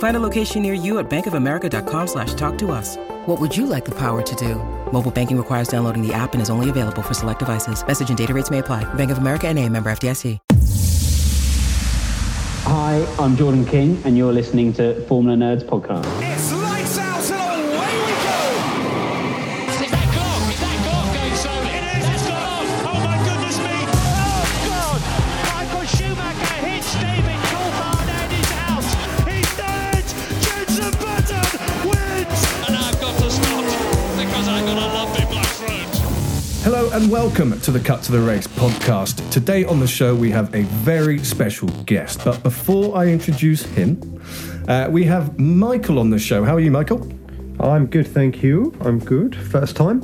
Find a location near you at bankofamerica.com slash talk to us. What would you like the power to do? Mobile banking requires downloading the app and is only available for select devices. Message and data rates may apply. Bank of America and a member FDIC. Hi, I'm Jordan King, and you're listening to Formula Nerds podcast. And welcome to the Cut to the Race podcast. Today on the show we have a very special guest. But before I introduce him, uh, we have Michael on the show. How are you, Michael? I'm good, thank you. I'm good. First time.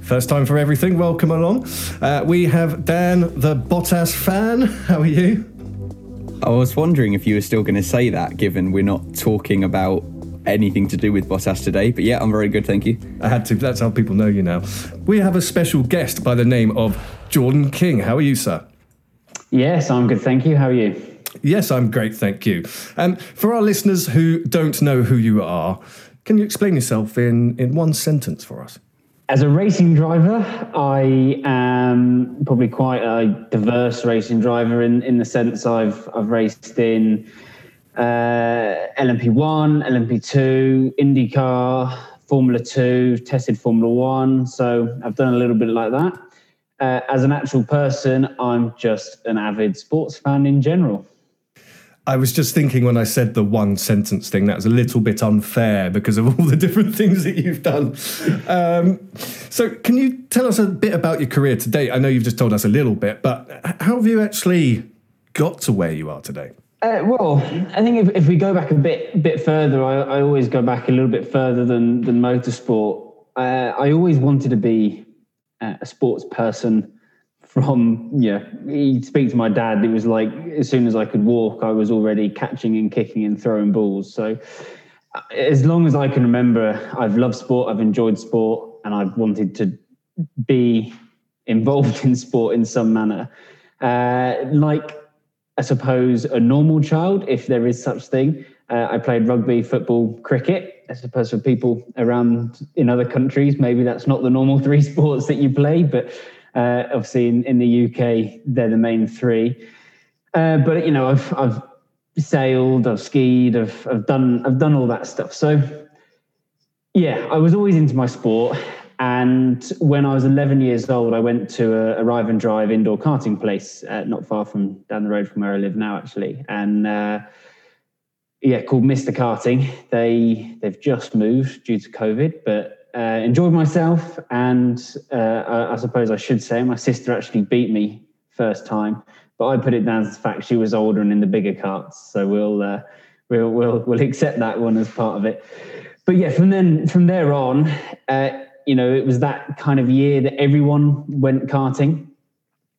First time for everything. Welcome along. Uh, we have Dan, the Bottas fan. How are you? I was wondering if you were still going to say that, given we're not talking about anything to do with Bottas today. But yeah, I'm very good, thank you. I had to. That's how people know you now. We have a special guest by the name of Jordan King. How are you, sir? Yes, I'm good, thank you. How are you? Yes, I'm great, thank you. Um, for our listeners who don't know who you are, can you explain yourself in, in one sentence for us? As a racing driver, I am probably quite a diverse racing driver in, in the sense I've I've raced in uh, LMP1, LMP2, IndyCar, Formula 2, tested Formula 1. So I've done a little bit like that. Uh, as an actual person, I'm just an avid sports fan in general. I was just thinking when I said the one sentence thing, that was a little bit unfair because of all the different things that you've done. Um, so, can you tell us a bit about your career today? I know you've just told us a little bit, but how have you actually got to where you are today? Uh, well, I think if, if we go back a bit bit further, I, I always go back a little bit further than than motorsport. Uh, I always wanted to be uh, a sports person. From yeah, you speak to my dad. It was like as soon as I could walk, I was already catching and kicking and throwing balls. So uh, as long as I can remember, I've loved sport. I've enjoyed sport, and I've wanted to be involved in sport in some manner. Uh, like I suppose, a normal child, if there is such thing. Uh, I played rugby, football, cricket. I suppose for people around in other countries, maybe that's not the normal three sports that you play, but uh, obviously in, in the UK, they're the main three. Uh, but you know, I've I've sailed, I've skied, I've I've done I've done all that stuff. So yeah, I was always into my sport. And when I was 11 years old, I went to a, Arrive and Drive indoor karting place, uh, not far from down the road from where I live now, actually. And uh, yeah, called Mr. Karting. They they've just moved due to COVID, but uh, enjoyed myself. And uh, I, I suppose I should say my sister actually beat me first time, but I put it down to the fact she was older and in the bigger carts. So we'll uh, we'll we'll we'll accept that one as part of it. But yeah, from then from there on uh, you know, it was that kind of year that everyone went karting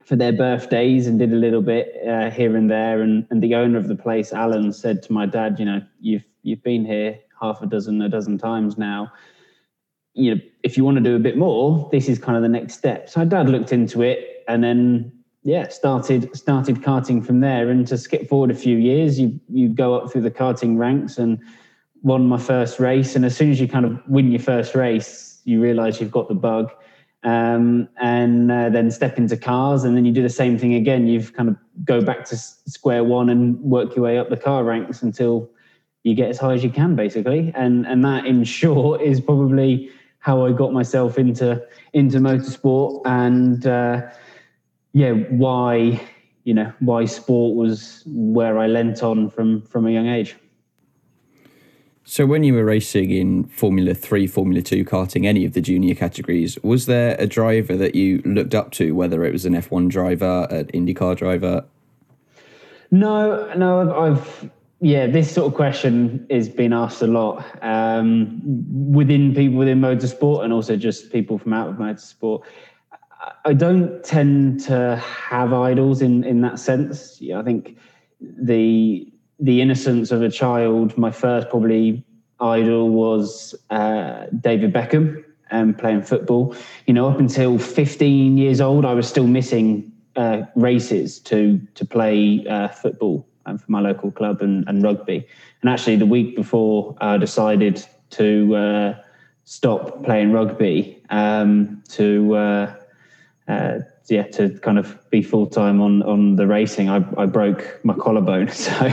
for their birthdays and did a little bit uh, here and there. And, and the owner of the place, Alan, said to my dad, you know, you've you've been here half a dozen, a dozen times now. You know, if you want to do a bit more, this is kind of the next step. So my dad looked into it, and then yeah, started started karting from there. And to skip forward a few years, you you go up through the karting ranks and won my first race. And as soon as you kind of win your first race, you realise you've got the bug. Um, and uh, then step into cars, and then you do the same thing again. You've kind of go back to square one and work your way up the car ranks until you get as high as you can, basically. And and that, in short, is probably how I got myself into into motorsport and. Uh, yeah, why you know why sport was where I lent on from from a young age. So, when you were racing in Formula Three, Formula Two karting, any of the junior categories, was there a driver that you looked up to, whether it was an F1 driver, an IndyCar driver? No, no, I've, I've yeah, this sort of question is being asked a lot um, within people within motorsport and also just people from out of motorsport. I don't tend to have idols in in that sense. Yeah, I think the the innocence of a child. My first probably idol was uh, David Beckham and um, playing football. You know, up until 15 years old, I was still missing uh, races to to play uh, football um, for my local club and, and, rugby. And actually, the week before I decided to uh, stop playing rugby um, to uh, uh, yeah, to kind of be full time on on the racing, I, I broke my collarbone. So,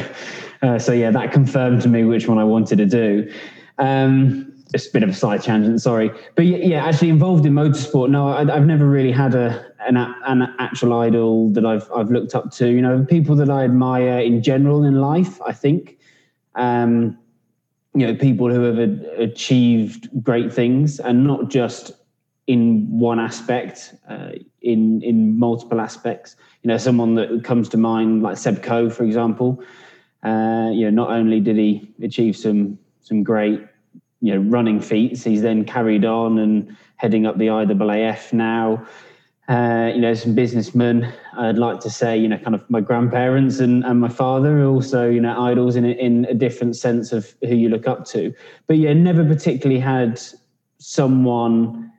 uh, so yeah, that confirmed to me which one I wanted to do. Um, it's a bit of a side tangent, sorry, but yeah, actually involved in motorsport. No, I, have never really had a an, an actual idol that I've I've looked up to. You know, people that I admire in general in life. I think. Um, you know, people who have achieved great things and not just in one aspect, uh, in in multiple aspects. You know, someone that comes to mind, like Seb Coe, for example. Uh, you know, not only did he achieve some some great you know running feats, he's then carried on and heading up the IAAF now. Uh, you know, some businessmen. I'd like to say, you know, kind of my grandparents and, and my father are also, you know, idols in a, in a different sense of who you look up to. But yeah, never particularly had someone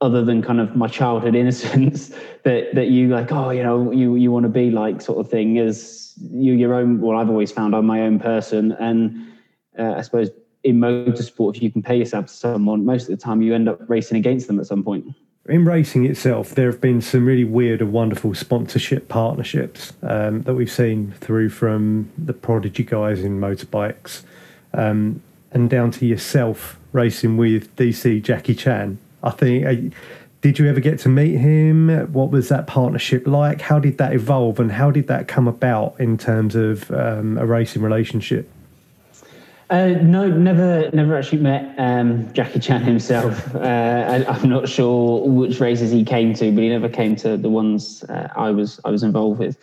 other than kind of my childhood innocence that that you like oh you know you you want to be like sort of thing as you your own well i've always found i'm my own person. And uh, i suppose in motorsport if you compare yourself to someone most of the time you end up racing against them at some point. In racing itself there have been some really weird and wonderful sponsorship partnerships um, that we've seen through from the prodigy guys in motorbikes um, and down to yourself racing with dc jackie chan I think. Uh, did you ever get to meet him? What was that partnership like? How did that evolve, and how did that come about in terms of um, a racing relationship? Uh, no, never, never actually met um, Jackie Chan himself. Uh, I, am not sure which races he came to, but he never came to the ones uh, I was I was involved with.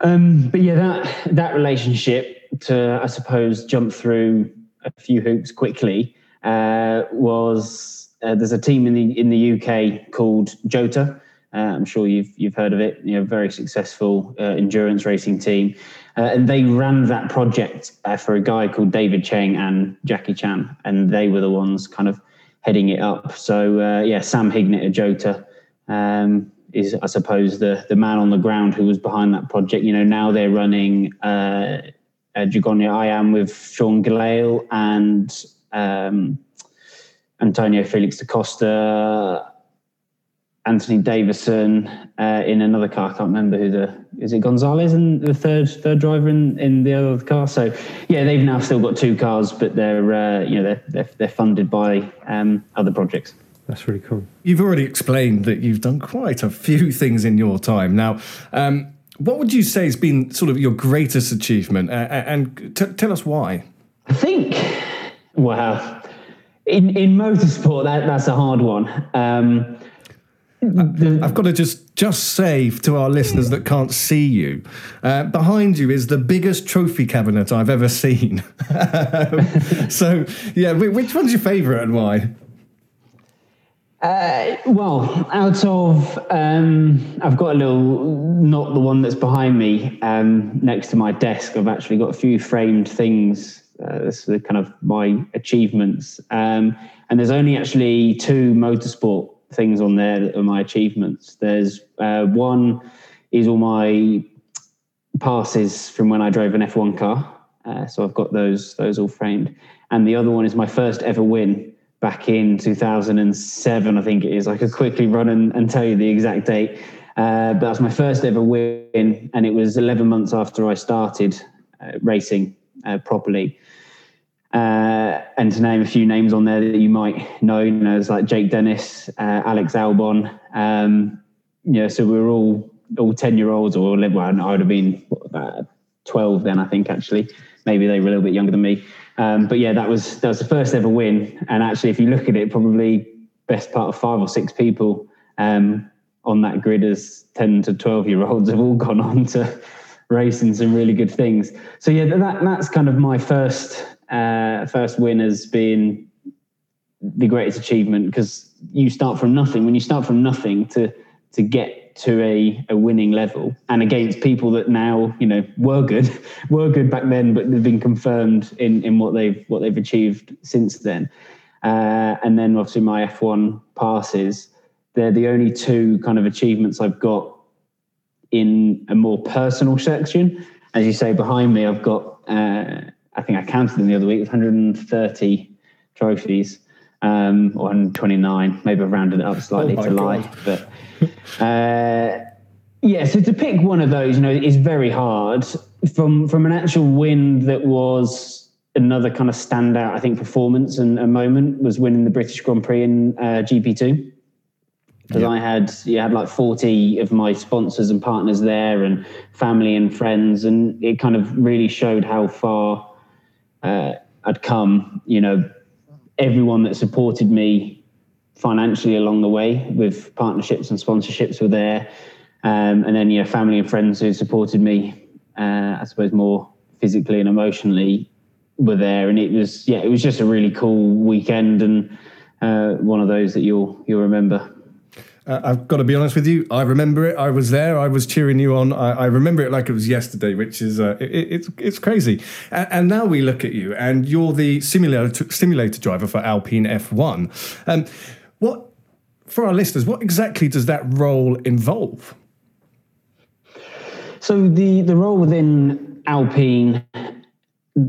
Um, but yeah, that that relationship to I suppose jump through a few hoops quickly uh, was uh, there's a team in the in the UK called Jota. Uh, I'm sure you've you've heard of it. You know, very successful uh, endurance racing team, uh, and they ran that project for a guy called David Cheng and Jackie Chan, and they were the ones kind of heading it up. So yeah, Sam Hignett at Jota um, is, I suppose, the the man on the ground who was behind that project. You know, now they're running uh, Dragonia I am with Sean Gelael and. Um, Antonio Felix da Costa, Anthony Davidson uh, in another car. I can't remember who the is it Gonzalez and the third third driver in, in the other car. So yeah, they've now still got two cars, but they're uh, you know they're, they're, they're funded by um, other projects. That's really cool. You've already explained that you've done quite a few things in your time. Now, um, what would you say has been sort of your greatest achievement, uh, and t- tell us why? I think, wow, in in motorsport, that that's a hard one. Um, the, I've got to just just say to our listeners that can't see you, uh, behind you is the biggest trophy cabinet I've ever seen. so, yeah, which one's your favourite and why? Uh, well, out of um, I've got a little, not the one that's behind me, um, next to my desk. I've actually got a few framed things uh, this is kind of my achievements. Um, and there's only actually two motorsport things on there that are my achievements. There's uh, one is all my passes from when I drove an F1 car. Uh, so I've got those those all framed. And the other one is my first ever win back in 2007, I think it is. I could quickly run and, and tell you the exact date. Uh, but that was my first ever win, and it was 11 months after I started uh, racing uh, properly. Uh, and to name a few names on there that you might know, you know, there's like Jake Dennis, uh, Alex Albon. Um, so we were all all 10 year olds, or well, I would have been about 12 then, I think, actually. Maybe they were a little bit younger than me. Um, but yeah, that was that was the first ever win. And actually, if you look at it, probably best part of five or six people um, on that grid as 10 to 12 year olds have all gone on to racing some really good things. So yeah, that that's kind of my first uh, first win has been the greatest achievement because you start from nothing. When you start from nothing to to get to a, a winning level and against people that now you know were good were good back then but they've been confirmed in in what they've what they've achieved since then. Uh, and then obviously my f1 passes. They're the only two kind of achievements i've got in a more personal section. As you say behind me i've got uh, I think I counted them the other week, 130 trophies, um, or 129. Maybe I've rounded it up slightly oh to lie. But uh, yeah, so to pick one of those, you know, is very hard. From from an actual win that was another kind of standout, I think, performance and a moment was winning the British Grand Prix in uh, GP2 because I had you had like 40 of my sponsors and partners there and family and friends and it kind of really showed how far uh, I'd come, you know, everyone that supported me financially along the way with partnerships and sponsorships were there. Um, and then, you know, family and friends who supported me, uh, I suppose, more physically and emotionally were there. And it was, yeah, it was just a really cool weekend and uh, one of those that you'll, you'll remember. Uh, I've got to be honest with you. I remember it. I was there. I was cheering you on. I, I remember it like it was yesterday, which is uh, it, it's it's crazy. And, and, now we look at you, and you're the simulator simulator driver for Alpine F1. Um, what for our listeners? What exactly does that role involve? So the the role within Alpine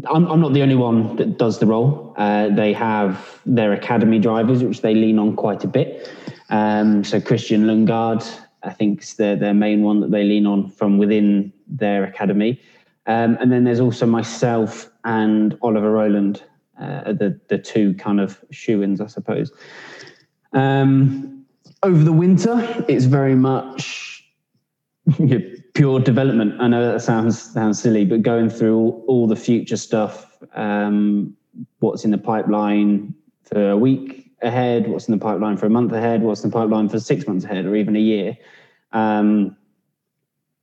I'm, I'm, not the only one that does the role. Uh, they have their academy drivers, which they lean on quite a bit. Um, so Christian Lundgaard, I think, is the, their main one that they lean on from within their academy. Um, and then there's also myself and Oliver Rowland, uh, the the two kind of shoe-ins, I suppose. Um, over the winter, it's very much pure development. I know that sounds sounds silly, but going through all, all the future stuff, um, what's in the pipeline for a week, ahead, what's in the pipeline for a month ahead, what's in the pipeline for six months ahead, or even a year. Um,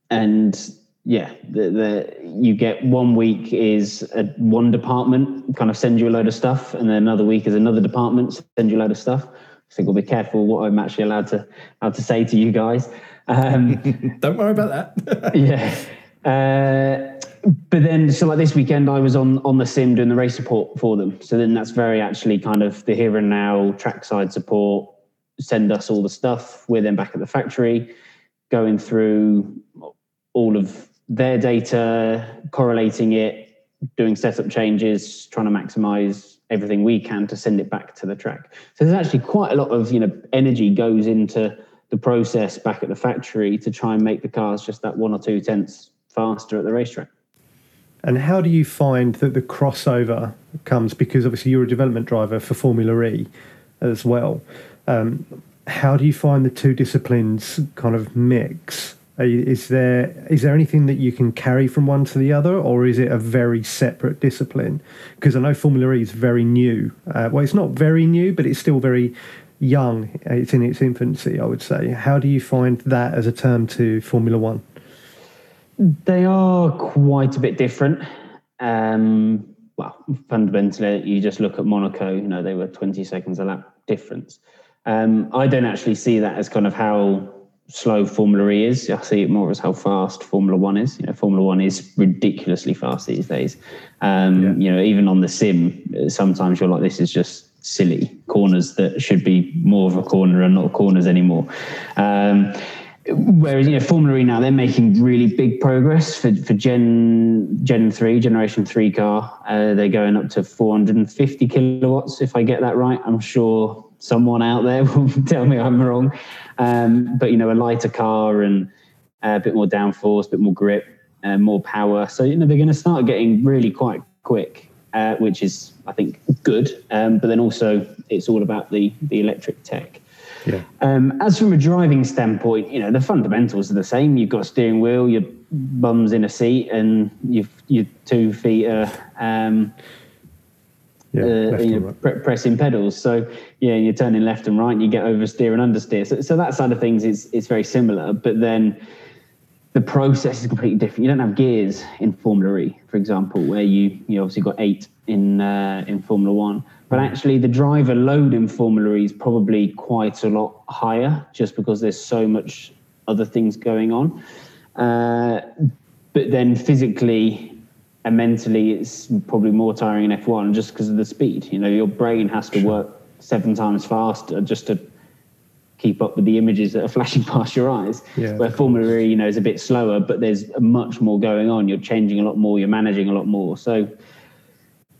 and yeah, the, the you get one week is a, one department kind of send you a load of stuff, and then another week is another department send you a load of stuff. I think we'll be careful what I'm actually allowed to allowed to say to you guys. Um, Don't worry about that. yeah. Uh, but then so like this weekend i was on on the sim doing the race support for them. So then that's very actually kind of the here and now trackside support send us all the stuff. We're then back at the factory going through all of their data correlating it doing setup changes trying to maximize everything we can to send it back to the track. So there's actually quite a lot of you know energy goes into the process back at the factory to try and make the cars just that one or two tenths faster at the racetrack and how do you find that the crossover comes? Because obviously you're a development driver for Formula E as well. Um, how do you find the two disciplines kind of mix? Is there is there anything that you can carry from one to the other, or is it a very separate discipline? Because I know Formula E is very new. Uh, well, it's not very new, but it's still very young. It's in its infancy, I would say. How do you find that as a term to Formula One? They are quite a bit different. Um, well, fundamentally, you just look at Monaco. You know, they were 20 seconds a lap difference. Um, I don't actually see that as kind of how slow Formula E is. I see it more as how fast Formula One is. You know, Formula One is ridiculously fast these days. Um, yeah. You know, even on the sim, sometimes you're like, this is just silly corners that should be more of a corner and not corners anymore. Um, Whereas you know Formula E now they're making really big progress for, for Gen Gen three generation three car. Uh, they're going up to 450 kilowatts if I get that right. I'm sure someone out there will tell me I'm wrong. Um, but you know a lighter car and a bit more downforce, a bit more grip, uh, more power. So you know they're going to start getting really quite quick, uh, which is I think good. Um, but then also it's all about the the electric tech. Yeah. Um, as from a driving standpoint, you know the fundamentals are the same. You've got a steering wheel, your bum's in a seat, and your your two feet are um, Yeah. uh, you know, right. pre- pressing pedals. So yeah, you're turning left and right, and you get oversteer and understeer. So, so that side of things is is very similar. But then the process is completely different. You don't have gears in Formula E, for example, where you you obviously got eight in uh, in Formula One. But actually, the driver load in Formula E is probably quite a lot higher, just because there's so much other things going on. Uh, but then physically and mentally, it's probably more tiring in F1 just because of the speed. You know, your brain has to work seven times faster just to keep up with the images that are flashing past your eyes. Yeah. Where Formula E, you know, is a bit slower, but there's much more going on. You're changing a lot more. You're managing a lot more. So,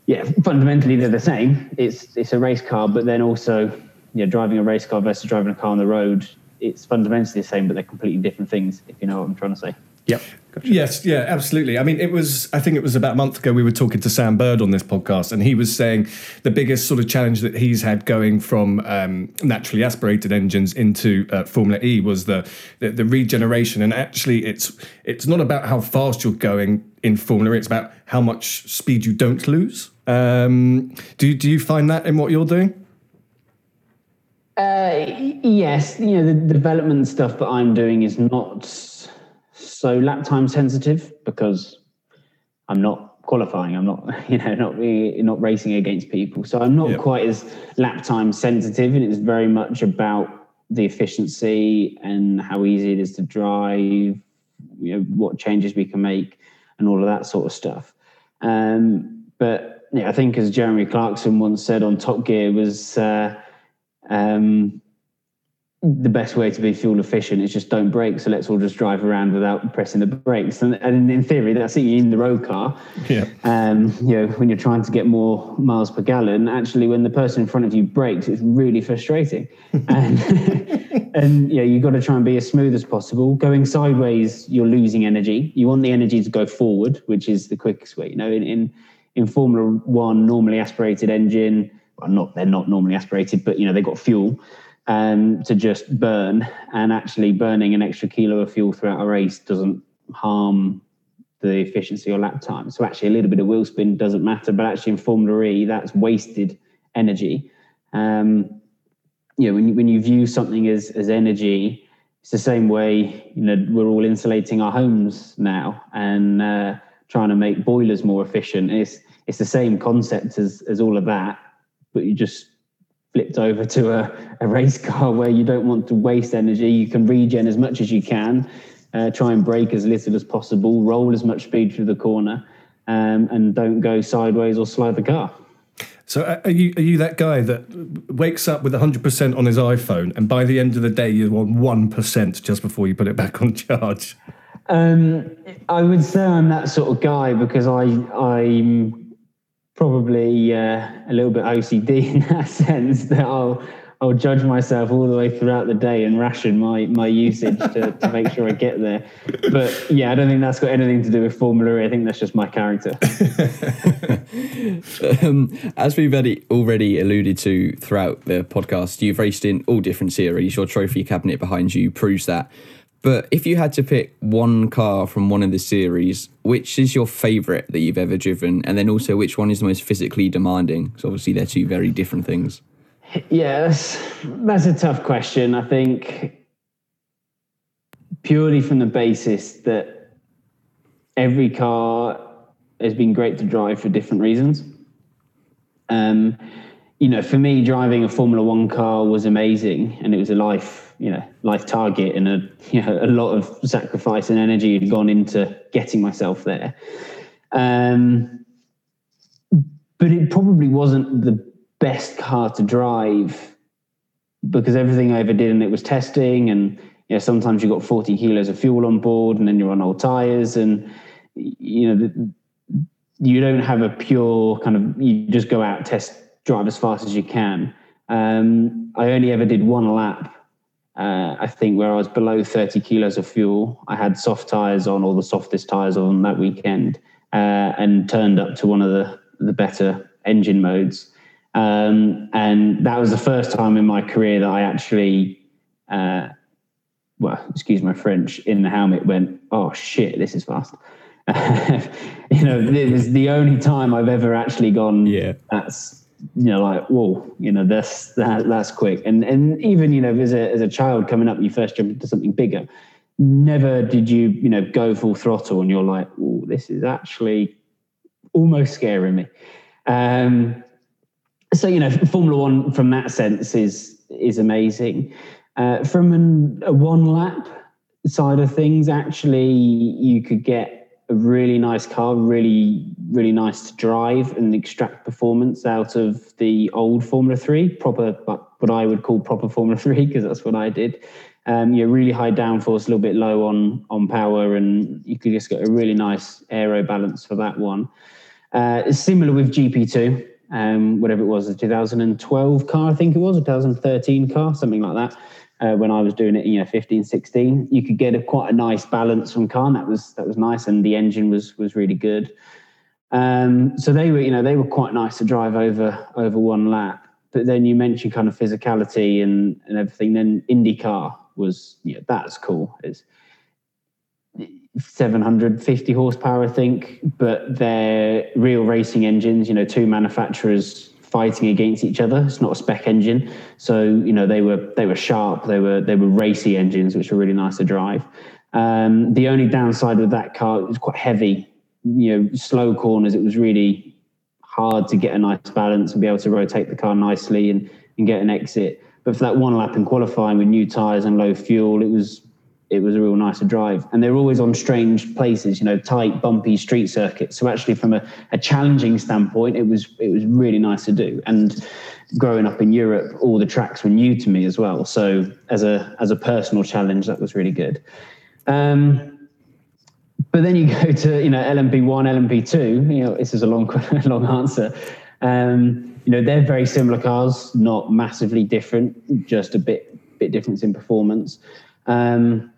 yeah, fundamentally they're the same. It's it's a race car, but then also, you know, driving a race car versus driving a car on the road, it's fundamentally the same, but they're completely different things. If you know what I'm trying to say. Yep. Gotcha. Yes, yeah, absolutely. I mean, it was, I think it was about a month ago we were talking to Sam Bird on this podcast, and he was saying the biggest sort of challenge that he's had going from um, naturally aspirated engines into uh, Formula E was the, the the regeneration. And actually, it's it's not about how fast you're going in Formula E, it's about how much speed you don't lose. Um, do, do you find that in what you're doing? Uh, yes, you know the development stuff that I'm doing is not s- so lap time sensitive because I'm not qualifying. I'm not, you know, not really, not racing against people, so I'm not Yep. quite as lap time sensitive, and it's very much about the efficiency and how easy it is to drive. You know what changes we can make and all of that sort of stuff. Um, but yeah, I think as Jeremy Clarkson once said on Top Gear was. Uh, um, the best way to be fuel efficient is just don't brake. So let's all just drive around without pressing the brakes. And, and in theory, that's it. You're in the road car. Yeah. Um, you know, when you're trying to get more miles per gallon, actually, when the person in front of you brakes, it's really frustrating. and and you know, you've got to try and be as smooth as possible. Going sideways, you're losing energy. You want the energy to go forward, which is the quickest way. You know, in in, in Formula One, normally aspirated engine. Well, not they're not normally aspirated, but you know they've got fuel um, to just burn, and actually burning an extra kilo of fuel throughout a race doesn't harm the efficiency or lap time. So actually, a little bit of wheel spin doesn't matter, but actually in Formula E, that's wasted energy. Um, you know, when you, when you view something as as energy, it's the same way. You know, we're all insulating our homes now and uh, trying to make boilers more efficient. It's it's the same concept as as all of that, but you just flipped over to a, a race car where you don't want to waste energy. You can regen as much as you can, uh, try and brake as little as possible, roll as much speed through the corner, um, and don't go sideways or slide the car. So uh, are you are you that guy that wakes up with 100% on his iPhone and by the end of the day you're on 1% just before you put it back on charge? Um, I would say I'm that sort of guy because I I'm probably uh, a little bit OCD in that sense that I'll I'll judge myself all the way throughout the day and ration my my usage to, to make sure I get there. But yeah, I don't think that's got anything to do with Formula E. I think that's just my character. Um, as we've already, already alluded to throughout the podcast, you've raced in all different series. Your trophy cabinet behind you proves that. But if you had to pick one car from one of the series, which is your favourite that you've ever driven? And then also, which one is the most physically demanding? Because obviously, they're two very different things. Yeah, that's, that's a tough question. I think purely from the basis that every car has been great to drive for different reasons. Um, you know, for me, driving a Formula One car was amazing, and it was a life, you know, life target, and a you know a lot of sacrifice and energy had gone into getting myself there. Um, but it probably wasn't the best car to drive because everything I ever did and it was testing and you know, sometimes you've got 40 kilos of fuel on board and then you're on old tires and, you know, the, you don't have a pure kind of, you just go out, test, drive as fast as you can. Um, I only ever did one lap, uh, I think, where I was below 30 kilos of fuel. I had soft tires on, all the softest tires on that weekend, uh, and turned up to one of the, the better engine modes. Um, and that was the first time in my career that I actually, uh, well, excuse my French, in the helmet went, oh shit, this is fast. you know, it was the only time I've ever actually gone, Yeah. that's, you know, like, whoa, you know, that's, that, that's quick. And, and even, you know, as a, as a child coming up, you first jump into something bigger. Never did you, you know, go full throttle and you're like, oh, this is actually almost scaring me. Um, so you know, Formula One from that sense is is amazing. Uh, from an, a one lap side of things, actually, you could get a really nice car, really really nice to drive and extract performance out of the old Formula Three, proper what I would call proper Formula Three because that's what I did. Um, you're really high downforce, a little bit low on on power, and you could just get a really nice aero balance for that one. Uh, similar with GP2 um, whatever it was, a 2012 car, I think it was, a 2013 car, something like that. Uh, when I was doing it, you know, 15, 16, you could get a quite a nice balance from car, that was that was nice, and the engine was was really good. Um, so they were, you know, they were quite nice to drive over over one lap. But then you mentioned kind of physicality and and everything. Then IndyCar was, yeah, that's cool. It's 750 horsepower, I think, but they're real racing engines, you know, two manufacturers fighting against each other. It's not a spec engine. So, you know, they were they were sharp, they were they were racy engines, which were really nice to drive. Um, the only downside with that car was quite heavy. You know, slow corners, it was really hard to get a nice balance and be able to rotate the car nicely and, and get an exit. But for that one lap in qualifying with new tyres and low fuel, it was it was a real nice to drive. And they're always on strange places, you know, tight, bumpy street circuits. So actually, from a, a, challenging standpoint, it was it was really nice to do. And growing up in Europe, all the tracks were new to me as well. So as a as a personal challenge, that was really good. Um, but then you go to you know LMP one, LMP two. You know, this is a long long answer. Um, you know, they're very similar cars, not massively different, just a bit bit difference in performance. Um,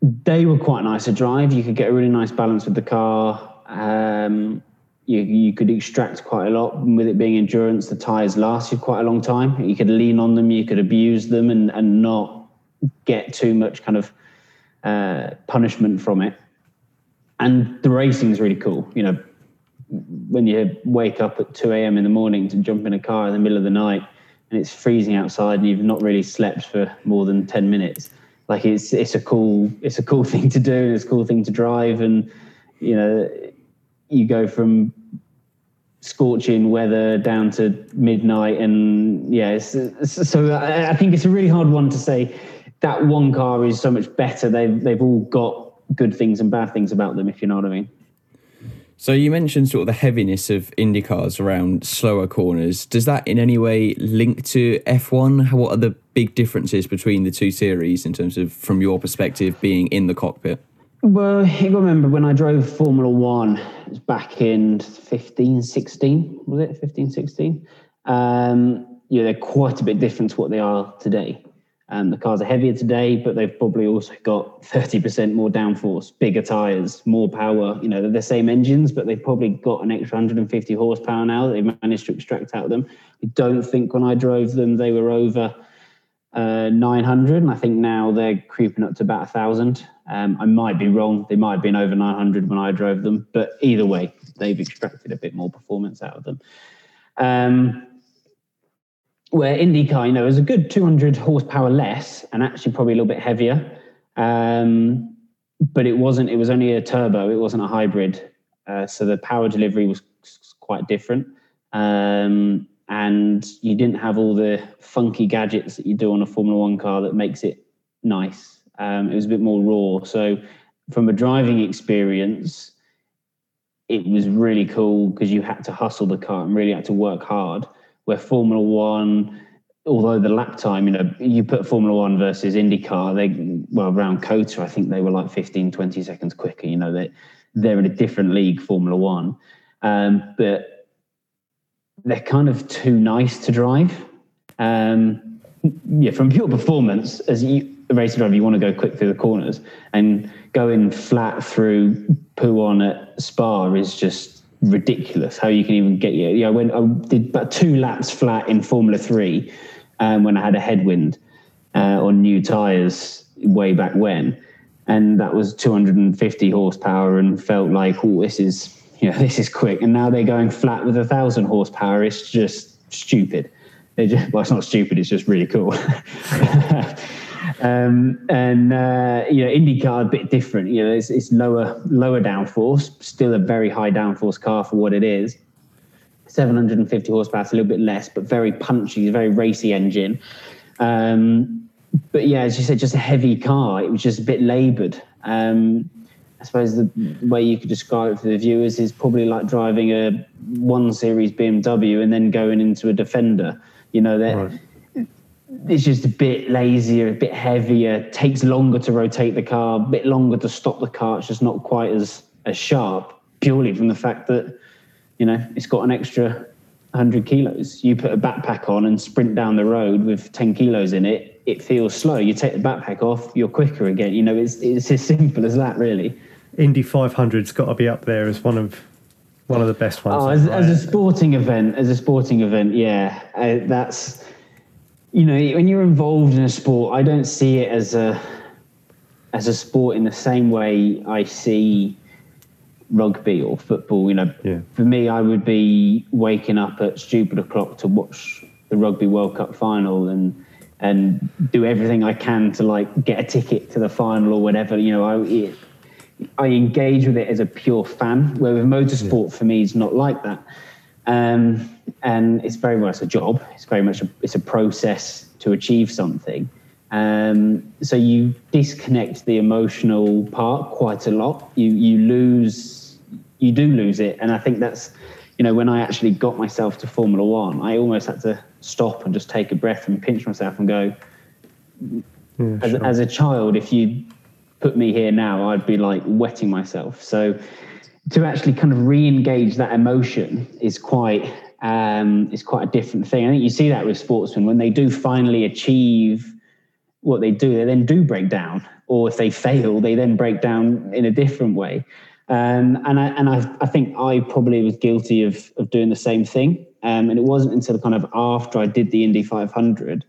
they were quite nice to drive. You could get a really nice balance with the car. Um, you, you could extract quite a lot with it being endurance. The tires lasted quite a long time. You could lean on them, you could abuse them, and, and not get too much kind of uh, punishment from it. And the racing is really cool. You know, when you wake up at 2 a.m. in the morning to jump in a car in the middle of the night and it's freezing outside and you've not really slept for more than 10 minutes like it's it's a cool it's a cool thing to do and it's a cool thing to drive and you know you go from scorching weather down to midnight and yeah so I, I think it's a really hard one to say that one car is so much better they've they've all got good things and bad things about them if you know what i mean so you mentioned sort of the heaviness of Indy cars around slower corners. Does that in any way link to F1? What are the big differences between the two series in terms of, from your perspective, being in the cockpit? Well, you remember when I drove Formula One, it was back in 15, 16, was it 15, 16? Um, yeah, they're quite a bit different to what they are today. Um, the cars are heavier today, but they've probably also got 30% more downforce, bigger tyres, more power. You know, they're the same engines, but they've probably got an extra 150 horsepower now that they've managed to extract out of them. I don't think when I drove them, they were over uh, 900, and I think now they're creeping up to about 1,000. Um, I might be wrong. They might have been over 900 when I drove them, but either way, they've extracted a bit more performance out of them. Um, where IndyCar, you know, is a good 200 horsepower less and actually probably a little bit heavier. Um, but it wasn't, it was only a turbo, it wasn't a hybrid. Uh, so the power delivery was quite different. Um, and you didn't have all the funky gadgets that you do on a Formula One car that makes it nice. Um, it was a bit more raw. So from a driving experience, it was really cool because you had to hustle the car and really had to work hard where Formula One, although the lap time, you know, you put Formula One versus IndyCar, they well around COTA, I think they were like 15, 20 seconds quicker. You know, they they're in a different league, Formula One, um, but they're kind of too nice to drive. Um, yeah, from pure performance, as you, a racer driver, you want to go quick through the corners, and going flat through Pouhon at Spa is just ridiculous. How you can even get you? Yeah, when I did about two laps flat in Formula Three, um, when I had a headwind uh, on new tyres way back when, and that was 250 horsepower, and felt like, oh, this is you know this is quick. And now they're going flat with a thousand horsepower. It's just stupid. Just, well, it's not stupid. It's just really cool. um, and uh, you know, IndyCar a bit different. You know, it's, it's lower lower downforce, still a very high downforce car for what it is. 750 horsepower, a little bit less, but very punchy, very racy engine. Um, but yeah, as you said, just a heavy car. It was just a bit laboured. Um, I suppose the way you could describe it for the viewers is probably like driving a one series BMW and then going into a Defender. You know, that right. It's just a bit lazier, a bit heavier, takes longer to rotate the car, a bit longer to stop the car. It's just not quite as as sharp, purely from the fact that you know it's got an extra 100 kilos. You put a backpack on and sprint down the road with 10 kilos in it, it feels slow. You take the backpack off, you're quicker again. You know, it's it's as simple as that, really. Indy 500's got to be up there as one of one of the best ones. Oh, as, as, a sporting event, as a sporting event, yeah, uh, that's you know when you're involved in a sport, I don't see it as a as a sport in the same way I see rugby or football. You know, yeah. for me, I would be waking up at stupid o'clock to watch the Rugby World Cup final and and do everything I can to like get a ticket to the final or whatever. You know, I it, I engage with it as a pure fan. Where with motorsport, yeah. for me, is not like that. Um, and it's very much a job. It's very much a, it's a process to achieve something. Um, so you disconnect the emotional part quite a lot. You you lose you do lose it, and I think that's you know when I actually got myself to Formula One, I almost had to stop and just take a breath and pinch myself and go. Yeah, as, sure. as a child, if you put me here now, I'd be like wetting myself. So to actually kind of re-engage that emotion is quite um, is quite a different thing. I think you see that with sportsmen when they do finally achieve what they do, they then do break down, or if they fail, they then break down in a different way. Um, and I, and I, I think I probably was guilty of of doing the same thing. Um, and it wasn't until kind of after I did the Indy 500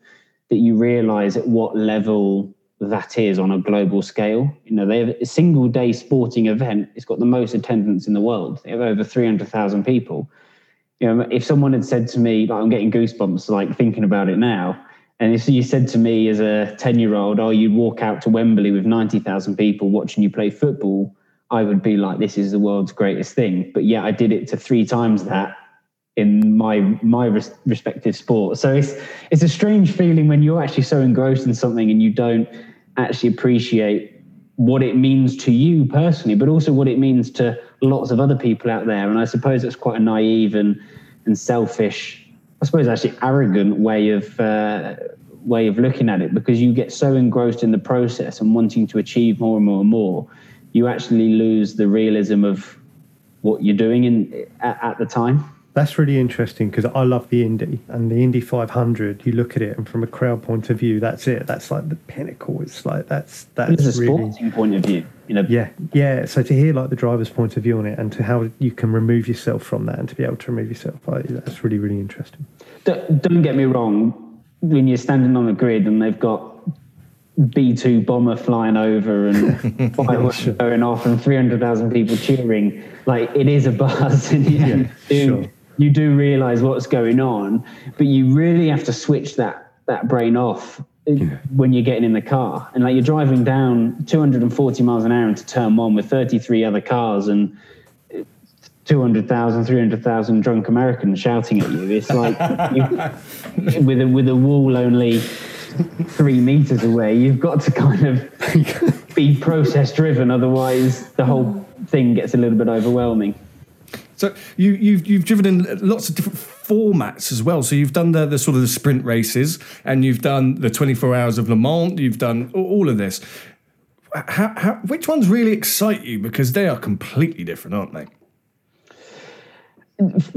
that you realise at what level that is on a global scale. You know, they have a single day sporting event. It's got the most attendance in the world. They have over 300,000 people. You know, if someone had said to me, like, I'm getting goosebumps, like thinking about it now, and if you said to me as a 10 year old, oh, you'd walk out to Wembley with 90,000 people watching you play football, I would be like, this is the world's greatest thing. But yeah, I did it to three times that in my my res- respective sport. So it's it's a strange feeling when you're actually so engrossed in something and you don't actually appreciate what it means to you personally, but also what it means to lots of other people out there. And I suppose it's quite a naive and and selfish, I suppose actually arrogant way of uh, way of looking at it because you get so engrossed in the process and wanting to achieve more and more and more, you actually lose the realism of what you're doing in at, at the time. That's really interesting because I love the Indy and the Indy 500. You look at it, and from a crowd point of view, that's it. That's like the pinnacle. It's like that's that's There's a really, sporting point of view. You know, yeah, yeah. So to hear like the driver's point of view on it, and to how you can remove yourself from that, and to be able to remove yourself, like, that's really really interesting. Don't, don't get me wrong. When you're standing on the grid and they've got B two bomber flying over and fireworks going off and three hundred thousand people cheering, like it is a buzz, and yeah, sure you do realize what's going on, but you really have to switch that that brain off uh, yeah. when you're getting in the car. And like you're driving down 240 miles an hour into turn one with 33 other cars and uh, 200,000, 300,000 drunk Americans shouting at you. It's like you, with a, with a wall only three meters away, you've got to kind of be process driven. Otherwise, the whole thing gets a little bit overwhelming. So you, you've you've driven in lots of different formats as well. So you've done the, the sort of the sprint races, and you've done the 24 hours of Le Mans. You've done all of this. How, how, which ones really excite you? Because they are completely different, aren't they?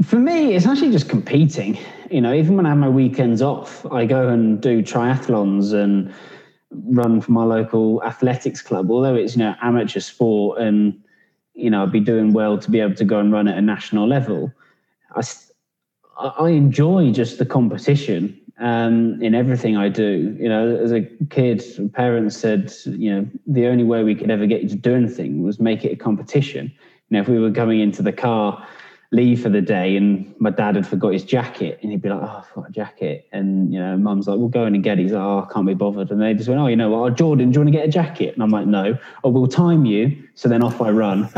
For me, it's actually just competing. You know, even when I have my weekends off, I go and do triathlons and run for my local athletics club. Although it's you know amateur sport and you know, I'd be doing well to be able to go and run at a national level. I, I enjoy just the competition um, in everything I do. You know, as a kid, parents said, you know, the only way we could ever get you to do anything was make it a competition. You know, if we were coming into the car leave for the day and my dad had forgot his jacket and he'd be like, Oh, I forgot a jacket. And, you know, mum's like, We'll go in and get it. He's like, Oh, I can't be bothered. And they just went, Oh, you know what, oh, Jordan, do you want to get a jacket? And I'm like, No. Oh, we'll time you. So then off I run.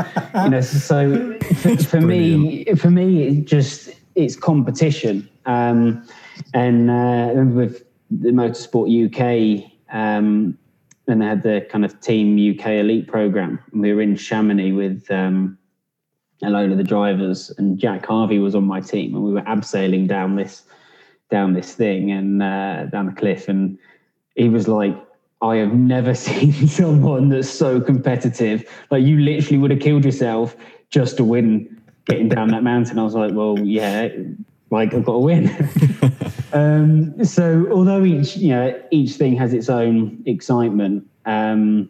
you know, so for, for me, for me, it just, it's competition. Um, and uh, with the Motorsport UK, um, and they had the kind of Team UK Elite program. And we were in Chamonix with, um, a load of the drivers, and Jack Harvey was on my team, and we were abseiling down this down this thing and uh, down the cliff, and he was like, "I have never seen someone that's so competitive. Like you literally would have killed yourself just to win getting down that mountain." I was like, "Well, yeah." Like I've got to win. um, so although each you know each thing has its own excitement, um,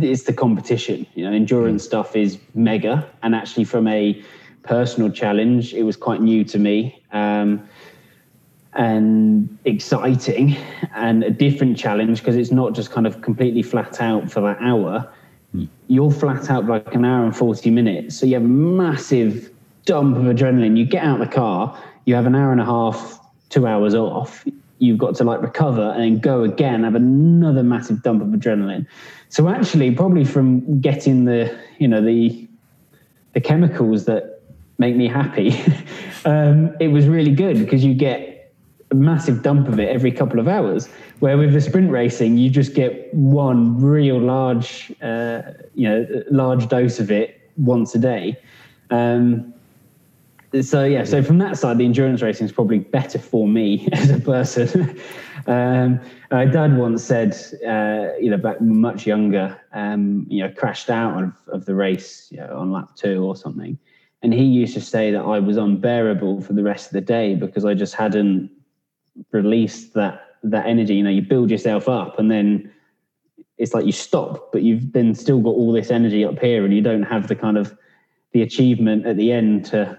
it's the competition. You know, endurance mm. stuff is mega, and actually, from a personal challenge, it was quite new to me. Um, and exciting and a different challenge because it's not just kind of completely flat out for that hour. Mm. You're flat out like an hour and 40 minutes. So you have a massive dump of adrenaline. You get out of the car, you have an hour and a half, two hours off. You've got to like recover and then go again, have another massive dump of adrenaline. So actually, probably from getting the you know the the chemicals that make me happy, um, it was really good because you get a massive dump of it every couple of hours. Where with the sprint racing, you just get one real large, uh, you know, large dose of it once a day. Um, so yeah, so from that side, the endurance racing is probably better for me as a person. um, my dad once said, uh, you know, back much younger, um, you know, crashed out of, of the race you know, on lap two or something, and he used to say that I was unbearable for the rest of the day because I just hadn't released that that energy. You know, you build yourself up, and then it's like you stop, but you've then still got all this energy up here, and you don't have the kind of the achievement at the end to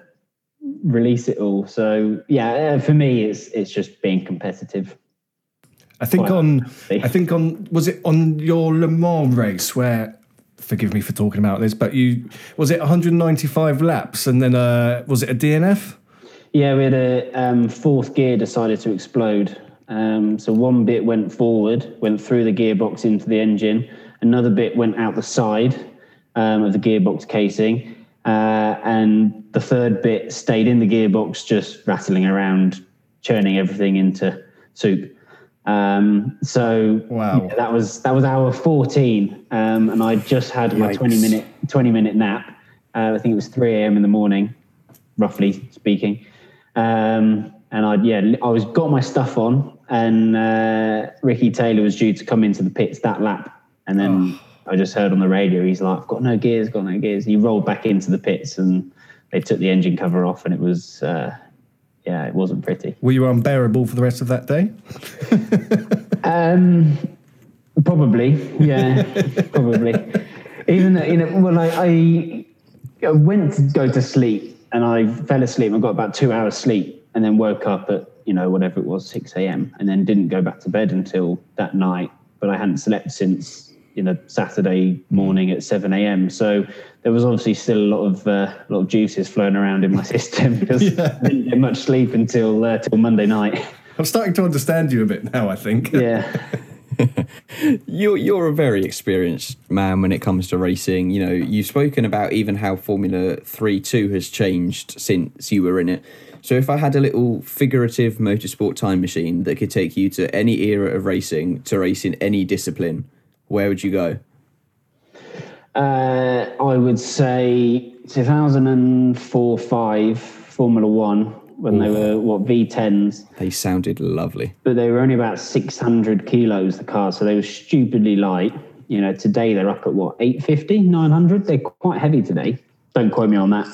release it all. So yeah, uh, for me, it's it's just being competitive. I think Quite on I think on was it on your Le Mans race where forgive me for talking about this, but you was it 195 laps and then uh, was it a DNF? Yeah, we had a um, fourth gear decided to explode. Um, so one bit went forward, went through the gearbox into the engine. Another bit went out the side um, of the gearbox casing, uh, and the third bit stayed in the gearbox, just rattling around, churning everything into soup. Um, so wow. Yeah, that was that was hour 14, um, and I just had my 20 minute 20 minute nap. Uh, I think it was 3 a.m. in the morning, roughly speaking. Um, and I yeah I was got my stuff on, and uh, Ricky Taylor was due to come into the pits that lap, and then. Oh I just heard on the radio, he's like, I've got no gears, got no gears. He rolled back into the pits and they took the engine cover off, and it was, uh, yeah, it wasn't pretty. Were you unbearable for the rest of that day? um, probably, yeah, probably. Even you know, when I, I went to go to sleep and I fell asleep, and got about two hours sleep and then woke up at, you know, whatever it was, 6 a.m. and then didn't go back to bed until that night. But I hadn't slept since you know Saturday morning at seven a.m. So there was obviously still a lot of uh, a lot of juices flowing around in my system because yeah. I didn't get much sleep until uh, till Monday night. I'm starting to understand you a bit now. I think. Yeah. you're you're a very experienced man when it comes to racing. You know, you've spoken about even how Formula Three Two has changed since you were in it. So if I had a little figurative motorsport time machine that could take you to any era of racing to race in any discipline, where would you go? Uh, I would say 2004 5 Formula One when they were what V10s, They sounded lovely. but they were only about 600 kilos the car, so they were stupidly light. You know, today they're up at what 850, 900. They're quite heavy today. Don't quote me on that.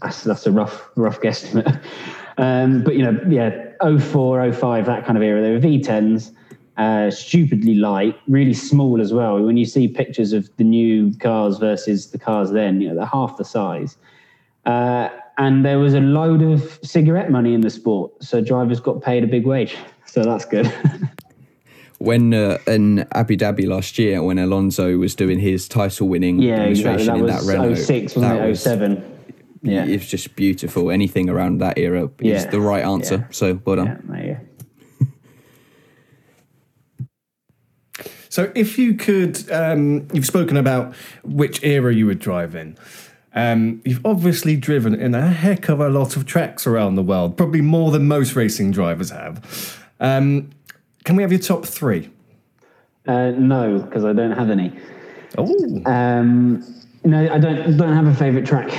That's, that's a rough rough guesstimate. Um, but you know, yeah, 04, 05, that kind of era. They were V10s, uh, stupidly light, really small as well. When you see pictures of the new cars versus the cars then, you know, they're half the size. Uh, and there was a load of cigarette money in the sport, so drivers got paid a big wage. So that's good. When uh, in Abu Dhabi last year, when Alonso was doing his title winning yeah, exactly. demonstration That in that Renault, was 06, wasn't that it? was- 07. Yeah. It was just beautiful. Anything around that era is Yeah. the right answer. Yeah. So well done. Yeah, there you go. So, if you could, um, you've spoken about which era you would drive in. Um, you've obviously driven in a heck of a lot of tracks around the world, probably more than most racing drivers have. Um, can we have your top three? Uh, no, because I don't have any. Oh, Um, no, I don't don't have a favourite track.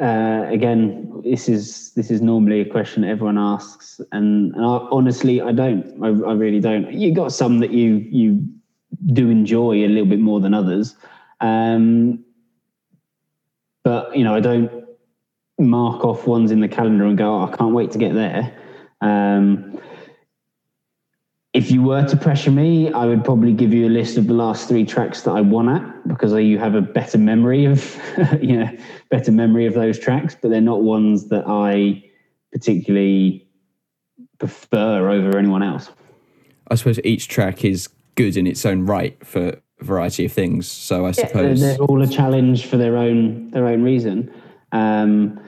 Uh, again, this is this is normally a question everyone asks, and, and I, honestly, I don't. I, I really don't. You got some that you you do enjoy a little bit more than others, um, but you know, I don't mark off ones in the calendar and go, oh, I can't wait to get there. Um, if you were to pressure me, I would probably give you a list of the last three tracks that I won at because you have a better memory of, you know, better memory of those tracks. But they're not ones that I particularly prefer over anyone else. I suppose each track is good in its own right for a variety of things. So I Yeah, they're, suppose they're all a challenge for their own their own reason. Um,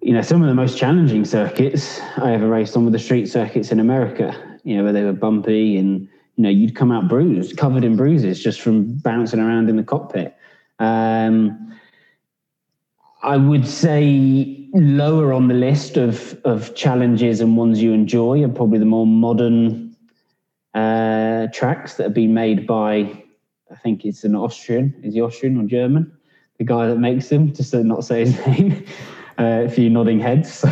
you know, some of the most challenging circuits I ever raced on were the street circuits in America. You know, where they were bumpy and you know you'd come out bruised, covered in bruises just from bouncing around in the cockpit. Um, I would say lower on the list of of challenges and ones you enjoy are probably the more modern uh, tracks that have been made by I think it's an Austrian. Is he Austrian or German? The guy that makes them, just to not say his name. Uh, a few nodding heads, so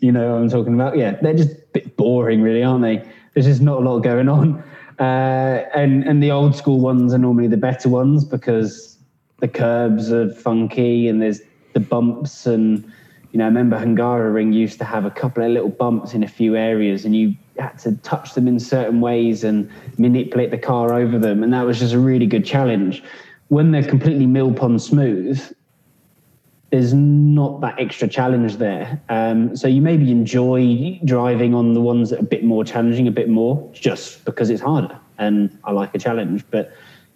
you know what I'm talking about. Yeah, they're just a bit boring, really, aren't they? There's just not a lot going on. Uh, and and the old school ones are normally the better ones because the curbs are funky and there's the bumps and you know I remember Hungaroring used to have a couple of little bumps in a few areas and you had to touch them in certain ways and manipulate the car over them and that was just a really good challenge. When they're completely mill pond smooth, there's not that extra challenge there. Um, so you maybe enjoy driving on the ones that are a bit more challenging, a bit more, just because it's harder and I like a challenge. But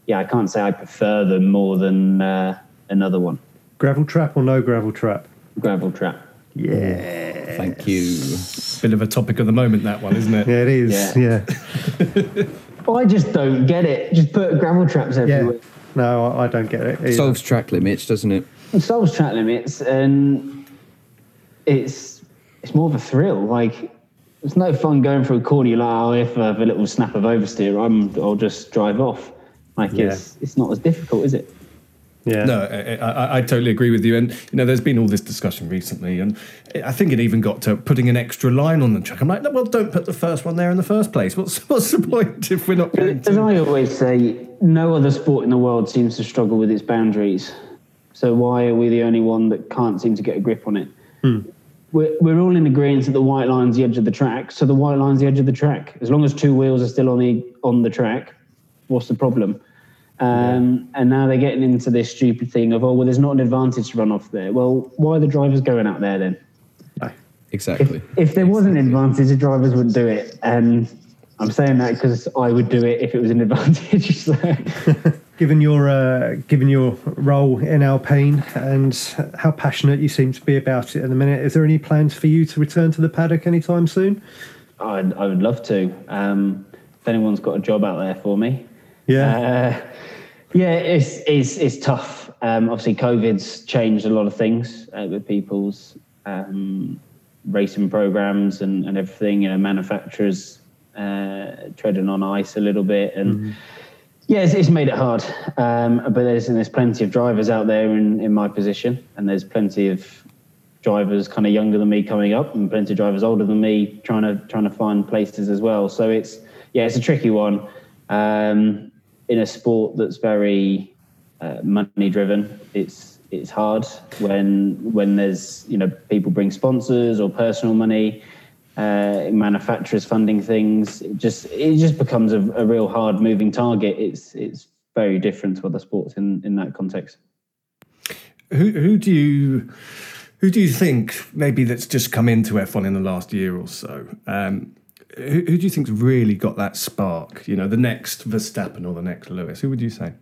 yeah, I can't say I prefer them more than uh, another one. Gravel trap or no gravel trap? Gravel trap. Yeah. thank you. bit of a topic of the moment, that one, isn't it? Yeah, it is. Yeah. Yeah. I just don't get it. Just put gravel traps Yeah. everywhere. No, I, I don't get it. either. Solves track limits, doesn't it? It solves track limits, and it's it's more of a thrill. Like it's no fun going through a corner. You're like, oh, if I have a little snap of oversteer, I'm I'll just drive off. Like it's it's not as difficult, is it? Yeah. No, I, I, I totally agree with you. And you know, there's been all this discussion recently, and I think it even got to putting an extra line on the track. I'm like, no, well, don't put the first one there in the first place. What's what's the point if we're not going As to? I always say, no other sport in the world seems to struggle with its boundaries. So why are we the only one that can't seem to get a grip on it? Hmm. We're, we're all in agreement that the white line's the edge of the track. So the white line's the edge of the track. As long as two wheels are still on the on the track, what's the problem? Um, And now they're getting into this stupid thing of, oh, well, there's not an advantage to run off there. Well, why are the drivers going out there then? Exactly. If there was an advantage, the drivers wouldn't do it. And I'm saying that because I would do it if it was an advantage. So. Given your uh, given your role in Alpine and how passionate you seem to be about it at the minute, is there any plans for you to return to the paddock anytime soon? I'd, I would love to. Um, if anyone's got a job out there for me, Yeah. uh, yeah, it's it's it's tough. Um, obviously, COVID's changed a lot of things uh, with people's um, racing programs and, and everything. You know, manufacturers uh, treading on ice a little bit, and Yeah, it's, it's made it hard, um, but there's there's plenty of drivers out there in, in my position, and there's plenty of drivers kind of younger than me coming up, and plenty of drivers older than me trying to trying to find places as well. So it's yeah, it's a tricky one um, in a sport that's very uh, money driven. It's it's hard when when there's you know people bring sponsors or personal money uh, manufacturers funding things. It just it just becomes a, a, real hard moving target. It's it's very different to other sports in in that context. Who who do you who do you think maybe that's just come into F1 in the last year or so? Um, who, who do you think's really got that spark? You know, the next Verstappen or the next Lewis? Who would you say?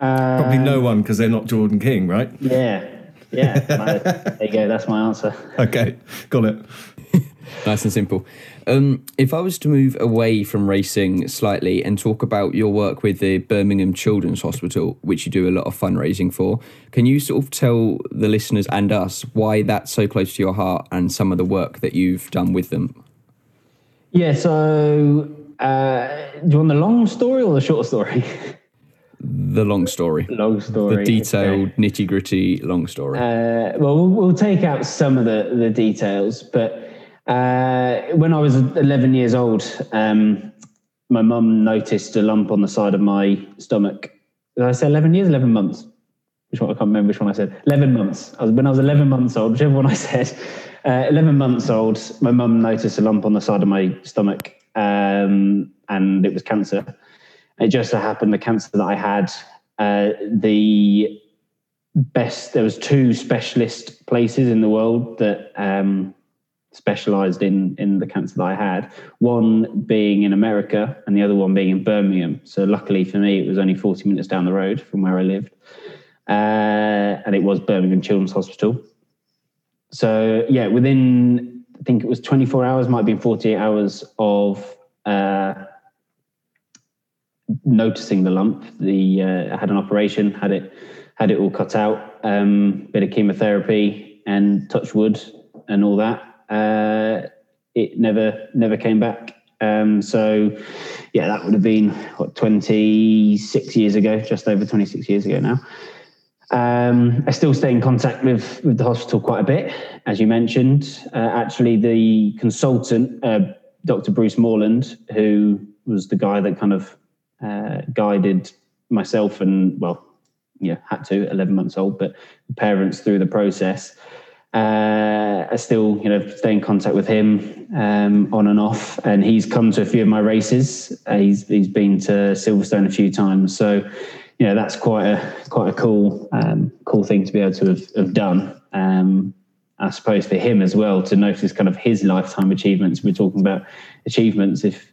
Um, Probably no one because they're not Jordan King, right? Yeah, yeah, there you go. That's my answer. Okay, got it. nice and simple. Um, if I was to move away from racing slightly and talk about your work with the Birmingham Children's Hospital, which you do a lot of fundraising for, can you sort of tell the listeners and us why that's so close to your heart and some of the work that you've done with them? Yeah, so uh, do you want the long story or the short story? the long story. Long story. The detailed, okay. nitty gritty long story. Uh, well, well, we'll take out some of the, the details. But uh, when I was 11 years old, um, my mum noticed a lump on the side of my stomach. Did I say 11 years? 11 months. Which one? I can't remember which one I said. 11 months. I was, when I was 11 months old, whichever one I said. Uh, 11 months old, my mum noticed a lump on the side of my stomach, um, and it was cancer. It just so happened the cancer that I had, uh, the best, there was two specialist places in the world that um, specialized in, in the cancer that I had, one being in America and the other one being in Birmingham. So luckily for me, it was only 40 minutes down the road from where I lived. Uh, and it was Birmingham Children's Hospital. So yeah, within I think it was 24 hours, might have been 48 hours of uh, noticing the lump. The uh, had an operation, had it had it all cut out, um, bit of chemotherapy and touch wood and all that. Uh, it never never came back. Um, so yeah, that would have been what 26 years ago, just over 26 years ago now. Um, I still stay in contact with with the hospital quite a bit, as you mentioned. Uh, actually, the consultant, uh, Dr. Bruce Morland, who was the guy that kind of uh, guided myself and well, yeah, had to 11 months old, but parents through the process. Uh, I still, you know, stay in contact with him um, on and off, and he's come to a few of my races. Uh, he's he's been to Silverstone a few times, so you know that's quite a quite a cool um, cool thing to be able to have, have done. Um, I suppose for him as well to notice kind of his lifetime achievements. We're talking about achievements. If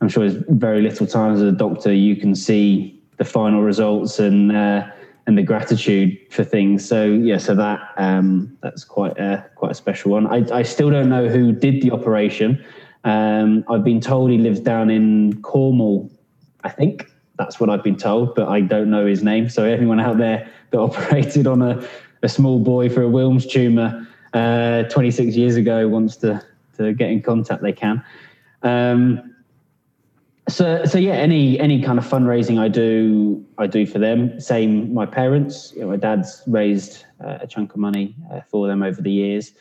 I'm sure there's very little time as a doctor you can see the final results and uh, and the gratitude for things. So yeah, so that um, that's quite a quite a special one. I, I still don't know who did the operation. Um, I've been told he lives down in Cornwall. I think that's what I've been told, but I don't know his name. So anyone out there that operated on a, a small boy for a Wilms tumor uh, 26 years ago wants to to get in contact, they can. Um, so so yeah any any kind of fundraising i do i do for them. Same my parents you know, my dad's raised uh, a chunk of money uh, for them over the years.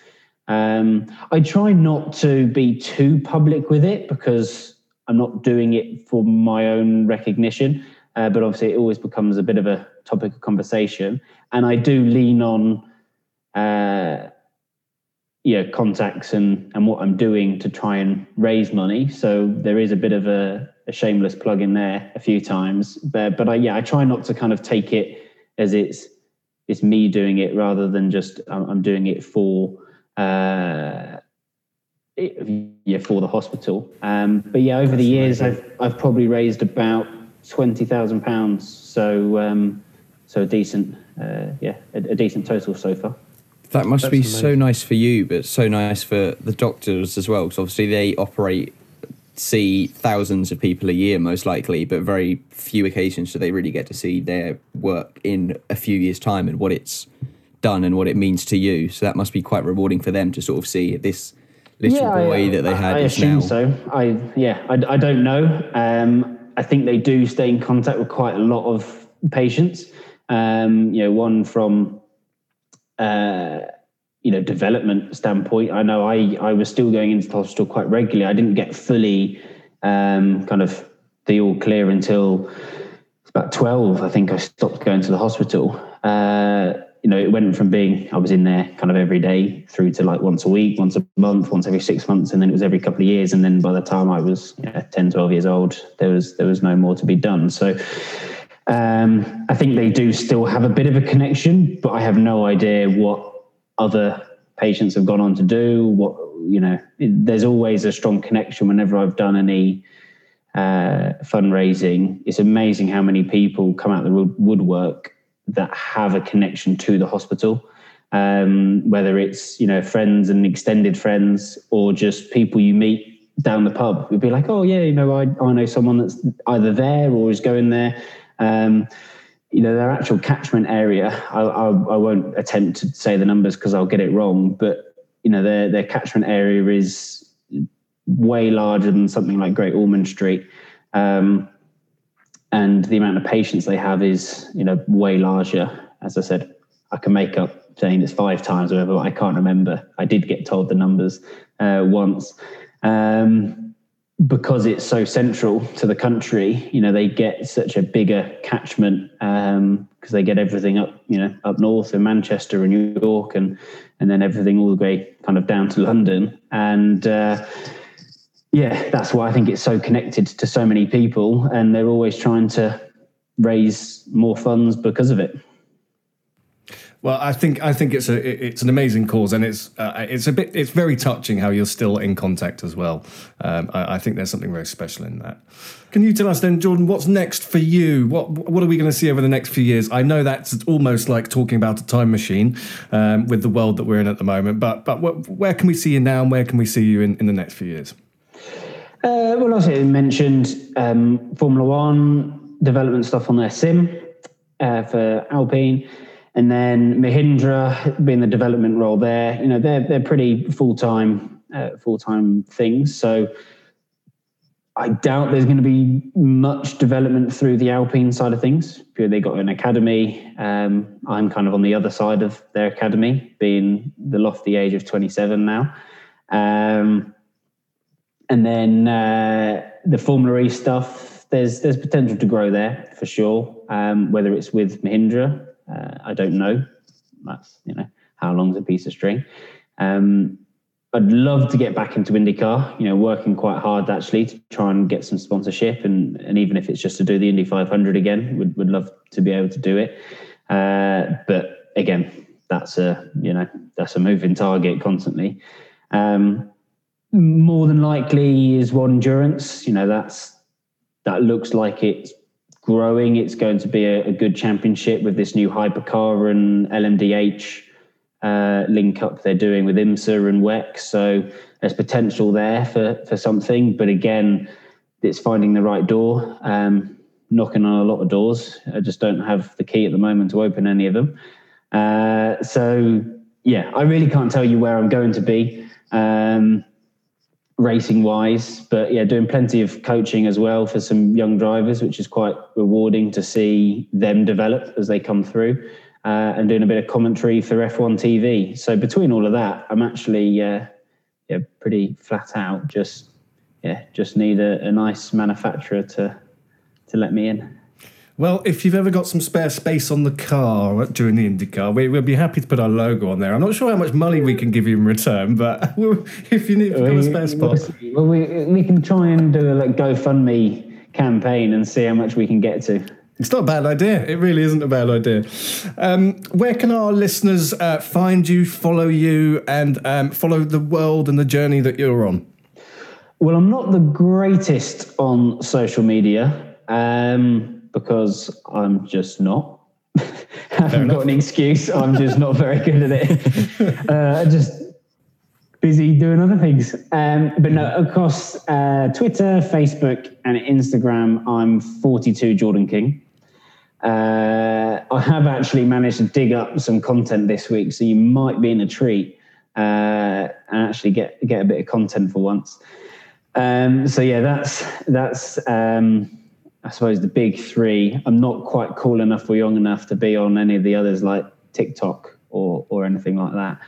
Um, i try not to be too public with it because i'm not doing it for my own recognition uh, but obviously it always becomes a bit of a topic of conversation. And i do lean on uh, yeah contacts and and what i'm doing to try and raise money so there is a bit of a a shameless plug in there a few times, but but I yeah I try not to kind of take it as it's it's me doing it rather than just I'm, doing it for uh, yeah for the hospital. Um, but yeah, over the years I've I've probably raised about twenty thousand pounds. So um, so a decent uh, yeah a, a decent total so far. That must That's be amazing. so nice for you, but so nice for the doctors as well, because obviously they operate see thousands of people a year, most likely, but very few occasions do they really get to see their work in a few years' time and what it's done and what it means to you. So that must be quite rewarding for them to sort of see this little I- boy that they had I is assume now. so. I yeah, I, I don't know. Um, I think they do stay in contact with quite a lot of patients. Um, you know, one from uh, you know development standpoint. I know I I was still going into the hospital quite regularly. I didn't get fully um, kind of the all clear until about 12 i think i stopped going to the hospital uh, you know it went from being i was in there kind of every day through to like once a week once a month once every six months and then it was every couple of years and then by the time i was you know, 10 12 years old there was there was no more to be done so um, i think they do still have a bit of a connection but i have no idea what other patients have gone on to do what you know there's always a strong connection whenever i've done any uh, fundraising, it's amazing how many people come out the woodwork that have a connection to the hospital. Um, whether it's you know friends and extended friends or just people you meet down the pub, you'd be like, oh yeah, you know, I, I know someone that's either there or is going there. Um, you know, their actual catchment area. I, I, I won't attempt to say the numbers because I'll get it wrong, but you know, their their catchment area is way larger than something like Great Ormond Street. Um, and the amount of patients they have is, you know, way larger. As I said, I can make up saying it's five times or whatever, but I can't remember. I did get told the numbers uh, once. Um, because it's so central to the country, you know, they get such a bigger catchment because they get everything up, you know, up north in Manchester and New York, and and then everything all the way kind of down to London. And uh, yeah, that's why I think it's so connected to so many people, and they're always trying to raise more funds because of it. Well, I think I think it's a it's an amazing cause, and it's uh, it's a bit it's very touching how you're still in contact as well. Um, I, I think there's something very special in that. Can you tell us then, Jordan, what's next for you? What what are we going to see over the next few years? I know that's almost like talking about a time machine um, with the world that we're in at the moment. But but wh- where can we see you now, and where can we see you in, in the next few years? Uh, well, also you mentioned um, Formula One development stuff on their sim uh, for Alpine, and then Mahindra being the development role there. You know, they're they're pretty full time uh, full time things. So I doubt there's going to be much development through the Alpine side of things. They got an academy. Um, I'm kind of on the other side of their academy, being the lofty age of 27 now. Um, and then uh, the Formula E stuff, there's there's potential to grow there for sure. Um, whether it's with Mahindra, uh, I don't know. That's you know how long's a piece of string. Um, I'd love to get back into IndyCar. You know, working quite hard actually to try and get some sponsorship, and and even if it's just to do the Indy 500 again, would would love to be able to do it. Uh, but again, that's a you know that's a moving target constantly. Um, more than likely is one endurance. You know, that's that looks like it's growing. It's going to be a, a good championship with this new hypercar and LMDH uh, link up they're doing with IMSA and WEC. So there's potential there for for something. But again, it's finding the right door. Um, knocking on a lot of doors. I just don't have the key at the moment to open any of them. Uh, so yeah, I really can't tell you where I'm going to be. Um, racing wise, but yeah, doing plenty of coaching as well for some young drivers, which is quite rewarding to see them develop as they come through, uh, and doing a bit of commentary for F1 TV. So between all of that, I'm actually uh, yeah pretty flat out. Just yeah, just need a, a nice manufacturer to to let me in. Well, if you've ever got some spare space on the car during the IndyCar, we, we'll be happy to put our logo on there. I'm not sure how much money we can give you in return, but we'll, if you need if you've got a spare spot. Well, we we can try and do a like GoFundMe campaign and see how much we can get to. It's not a bad idea. It really isn't a bad idea. Um, where can our listeners uh, find you, follow you, and um, follow the world and the journey that you're on? Well, I'm not the greatest on social media um, because I'm just not. I haven't got an excuse. I'm just not very good at it. uh, just busy doing other things. Um, but no, across uh, Twitter, Facebook, and Instagram, I'm 42 Jordan King. Uh, I have actually managed to dig up some content this week, so you might be in a treat. uh, and actually get get a bit of content for once. Um, so yeah, that's that's um, I suppose the big three. I'm not quite cool enough or young enough to be on any of the others like TikTok or or anything like that.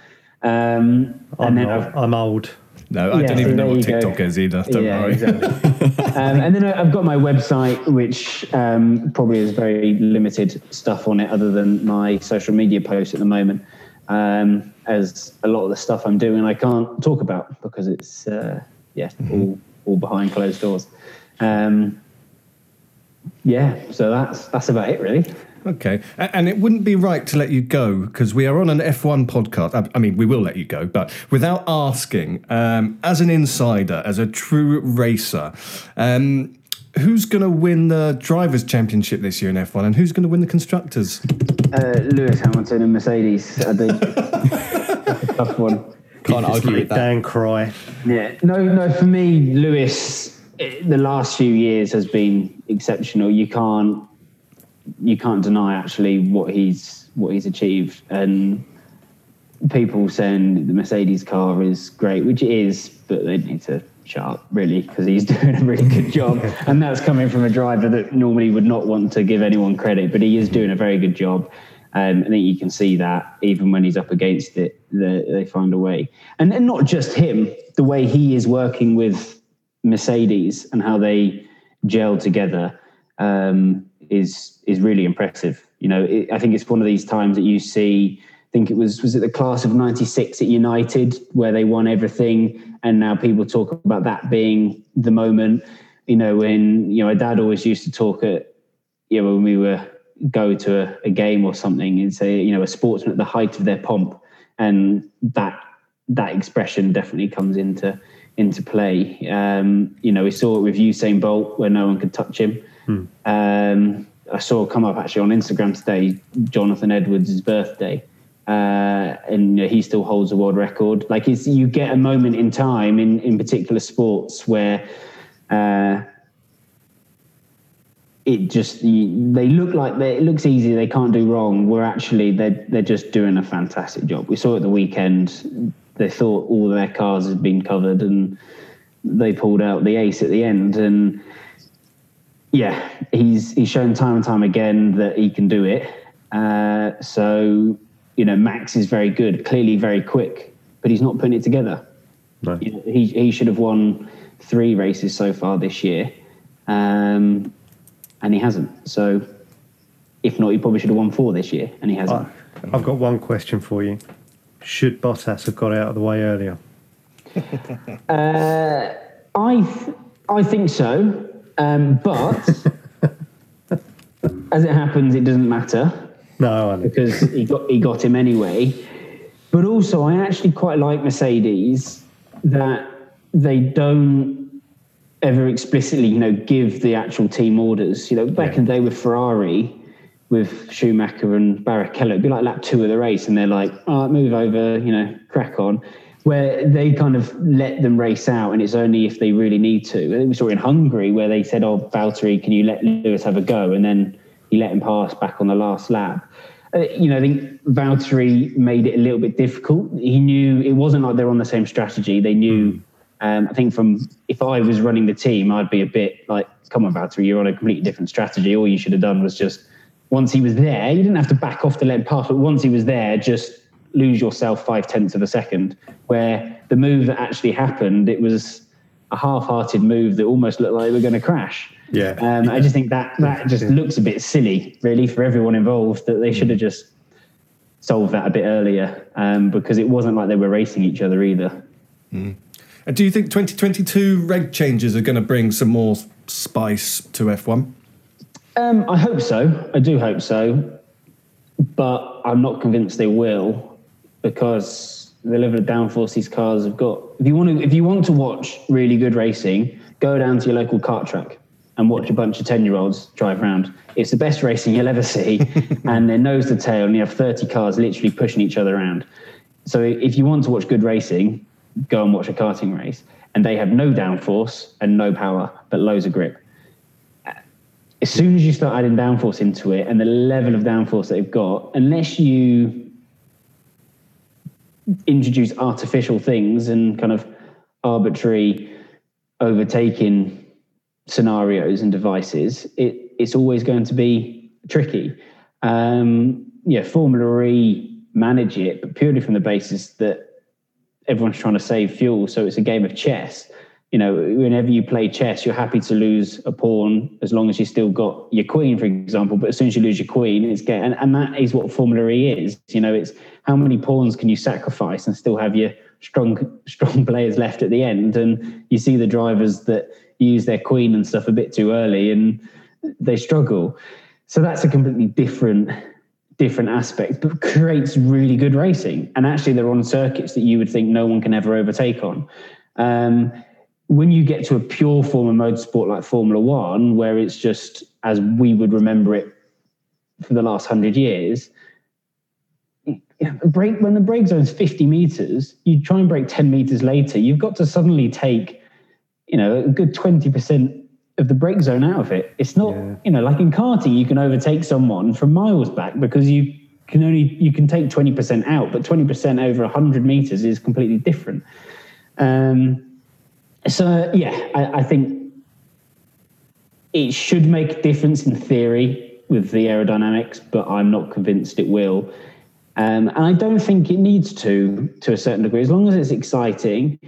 Um, I'm, and then not- I've, I'm old. No, I Yeah, don't even know what you go. TikTok is either. Don't yeah, worry. exactly. um, and then I've got my website, which um, probably has very limited stuff on it, other than my social media posts at the moment. Um, as a lot of the stuff I'm doing, I can't talk about because it's uh, yeah all all behind closed doors. Um, yeah, so that's that's about it, really. Okay, and it wouldn't be right to let you go because we are on an F1 podcast. I- I mean, we will let you go, but without asking, um, as an insider, as a true racer, um, who's going to win the drivers' championship this year in F1, and who's going to win the constructors? Uh, Lewis Hamilton and Mercedes. I think that's a tough one. Can't argue with that. Dan cry. Yeah, no, no. For me, Lewis, the last few years has been exceptional. You can't, you can't deny actually what he's what he's achieved, and people saying the Mercedes car is great, which it is, but they need to shut up really because he's doing a really good job, and that's coming from a driver that normally would not want to give anyone credit, but he is doing a very good job. Um, I think you can see that even when he's up against it, the, they find a way. And, and not just him, the way he is working with Mercedes and how they gel together um, is is really impressive. You know, it, I think it's one of these times that you see. I think it was was it the class of '96 at United where they won everything, and now people talk about that being the moment. You know, when you know, my dad always used to talk at you know when we were go to a, a game or something and say you know a sportsman at the height of their pomp, and that that expression definitely comes into into play. Um, you know, we saw it with Usain Bolt where no one could touch him. Um, I saw it come up actually on Instagram today, Jonathan Edwards' birthday. Uh, and he still holds a world record. Like it's, you get a moment in time in, in particular sports where uh, it just you, they look like they, it looks easy. They can't do wrong. Where actually they're they're just doing a fantastic job. We saw at the weekend. They thought all their cars had been covered, and they pulled out the ace at the end. And yeah, he's he's shown time and time again that he can do it. Uh, so you know, Max is very good, clearly very quick, but he's not putting it together. No. You know, he he should have won three races so far this year, um, and he hasn't. So if not, he probably should have won four this year, and he hasn't. I've got one question for you. Should Bottas have got out of the way earlier? I th- I think so, um, but as it happens, it doesn't matter. No, because he got he got him anyway. But also, I actually quite like Mercedes that they don't ever explicitly, you know, give the actual team orders. You know, back in the day with Ferrari, with Schumacher and Barrichello, it'd be like lap two of the race, and they're like, "All right, move over," you know, crack on. Where they kind of let them race out, and it's only if they really need to. I think we saw in Hungary where they said, "Oh, Valtteri, can you let Lewis have a go?" And then he let him pass back on the last lap. Uh, you know, I think Valtteri made it a little bit difficult. He knew it wasn't like they're on the same strategy. They knew. Um, I think from if I was running the team, I'd be a bit like, "Come on, Valtteri, you're on a completely different strategy. All you should have done was just once he was there, you didn't have to back off let him pass, but once he was there, just lose yourself five tenths of a second. Where the move that actually happened, it was a half-hearted move that almost looked like they were going to crash. Yeah. Um, I just think that that just looks a bit silly, really, for everyone involved. That they should have just solved that a bit earlier, um, because it wasn't like they were racing each other either. And do you think 2022 reg changes are going to bring some more spice to F1? Um, I hope so. I do hope so, but I'm not convinced they will because the level of downforce these cars have got. If you want to, if you want to watch really good racing, go down to your local kart track and watch a bunch of ten-year-olds drive around. It's the best racing you'll ever see, and they're nose to tail, and you have 30 cars literally pushing each other around. So if you want to watch good racing, go and watch a karting race, and they have no downforce and no power, but loads of grip as soon as you start adding downforce into it and the level of downforce that they've got, unless you introduce artificial things and kind of arbitrary overtaking scenarios and devices, it, it's always going to be tricky. Um, yeah, Formula E manage it, but purely from the basis that everyone's trying to save fuel. So it's a game of chess. You know, whenever you play chess, you're happy to lose a pawn as long as you still got your queen, for example. But as soon as you lose your queen, it's get and, and that is what Formula E is. You know, it's how many pawns can you sacrifice and still have your strong strong players left at the end. And you see the drivers that use their queen and stuff a bit too early and they struggle. So that's a completely different different aspect, but creates really good racing. And actually, they're on circuits that you would think no one can ever overtake on. Um, when you get to a pure form of motorsport like Formula One, where it's just as we would remember it for the last hundred years, brake when the brake zone's 50 meters, you try and brake 10 meters later, you've got to suddenly take, you know, a good 20% of the brake zone out of it. It's not, yeah. you know, like in karting, you can overtake someone from miles back because you can only you can take 20% out, but 20% over 100 meters is completely different. Um, so yeah, I, I think it should make a difference in theory with the aerodynamics, but I'm not convinced it will. Um, and I don't think it needs to, to a certain degree. As long as it's exciting,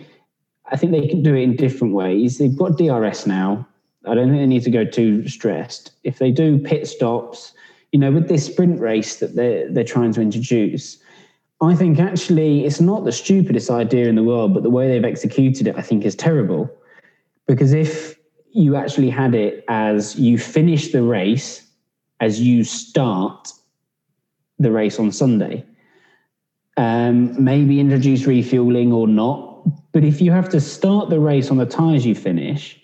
I think they can do it in different ways. They've got DRS now. I don't think they need to go too stressed. If they do pit stops, you know, with this sprint race that they're they're trying to introduce, I think actually it's not the stupidest idea in the world, but the way they've executed it, I think, is terrible. Because if you actually had it as you finish the race as you start the race on Sunday, um, maybe introduce refueling or not. But if you have to start the race on the tyres you finish,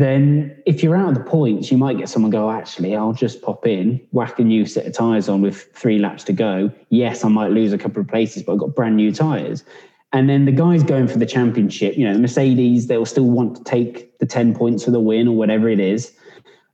then if you're out of the points, you might get someone go, actually, I'll just pop in, whack a new set of tyres on with three laps to go. Yes, I might lose a couple of places, but I've got brand new tyres. And then the guys going for the championship, you know, the Mercedes, they'll still want to take the 10 points for the win or whatever it is.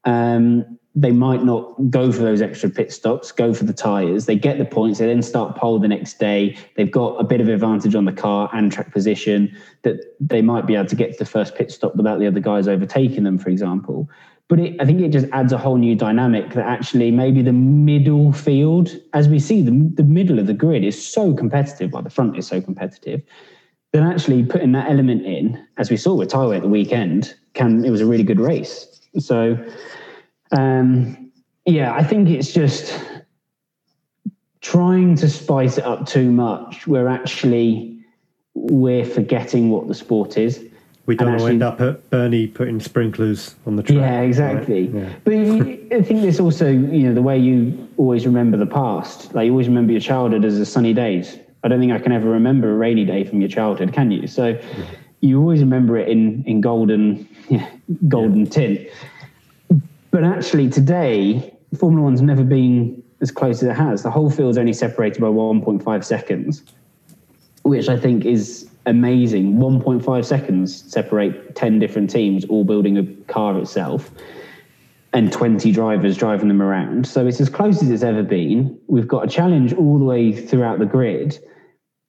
Um, they might not go for those extra pit stops, go for the tyres. They get the points. They then start pole the next day. They've got a bit of advantage on the car and track position that they might be able to get to the first pit stop without the other guys overtaking them, for example. But it, I think it just adds a whole new dynamic that actually maybe the middle field, as we see, the, the middle of the grid is so competitive, while the front is so competitive, then actually putting that element in, as we saw with Taiwan at the weekend, can it was a really good race. So um, yeah, I think it's just trying to spice it up too much. We're actually we're forgetting what the sport is. We don't to end up at Bernie putting sprinklers on the track. Yeah, exactly. Right? Yeah. But I think this also, you know, the way you always remember the past, like you always remember your childhood as the sunny days. I don't think I can ever remember a rainy day from your childhood, can you? So you always remember it in in golden, yeah, golden yeah. tint. But actually, today, Formula One's never been as close as it has. The whole field's only separated by 1.5 seconds, which I think is amazing. 1.5 seconds separate 10 different teams all building a car itself and 20 drivers driving them around. So it's as close as it's ever been. We've got a challenge all the way throughout the grid.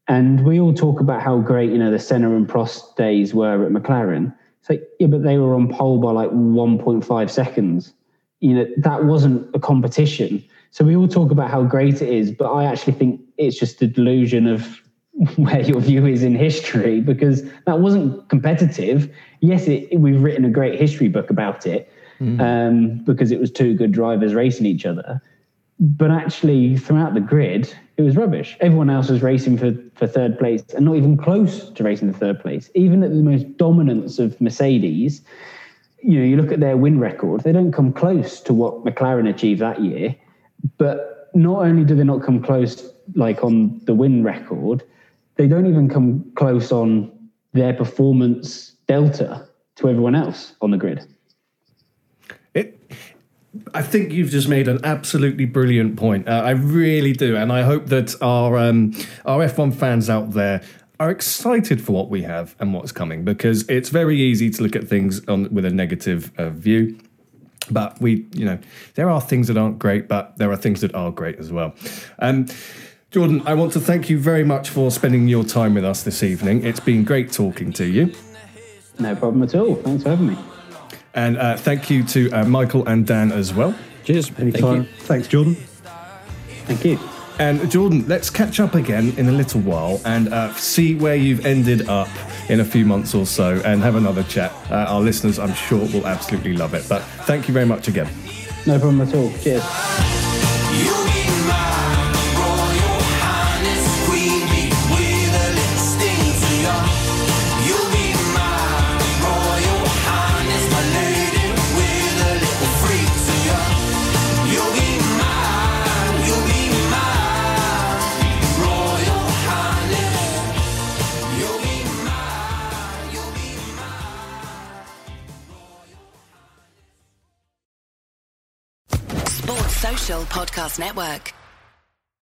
And we all talk about how great, you know, the Senna and Prost days were at McLaren. Like, yeah, but they were on pole by like 1.5 seconds. You know that wasn't a competition. So we all talk about how great it is but i actually think it's just a delusion of where your view is in history because that wasn't competitive. Yes it, we've written a great history book about it mm. um, because it was two good drivers racing each other. But actually throughout the grid it was rubbish everyone else was racing for, for third place and not even close to racing the third place even at the most dominance of mercedes you know, you look at their win record, they don't come close to what McLaren achieved that year. But not only do they not come close, like on the win record, they don't even come close on their performance delta to everyone else on the grid. I think you've just made an absolutely brilliant point. Uh, I really do, and I hope that our um, our F1 fans out there are excited for what we have and what's coming because it's very easy to look at things on with a negative uh, view but we you know there are things that aren't great but there are things that are great as well um, Jordan, I want to thank you very much for spending your time with us this evening. It's been great talking to you. No problem at all. Thanks for having me. And uh, thank you to uh, Michael and Dan as well. Cheers. Anytime. Thank you. Thanks, Jordan. Thank you. And Jordan, let's catch up again in a little while and uh, see where you've ended up in a few months or so and have another chat. Uh, our listeners, I'm sure, will absolutely love it. But thank you very much again. No problem at all. Cheers. Podcast Network.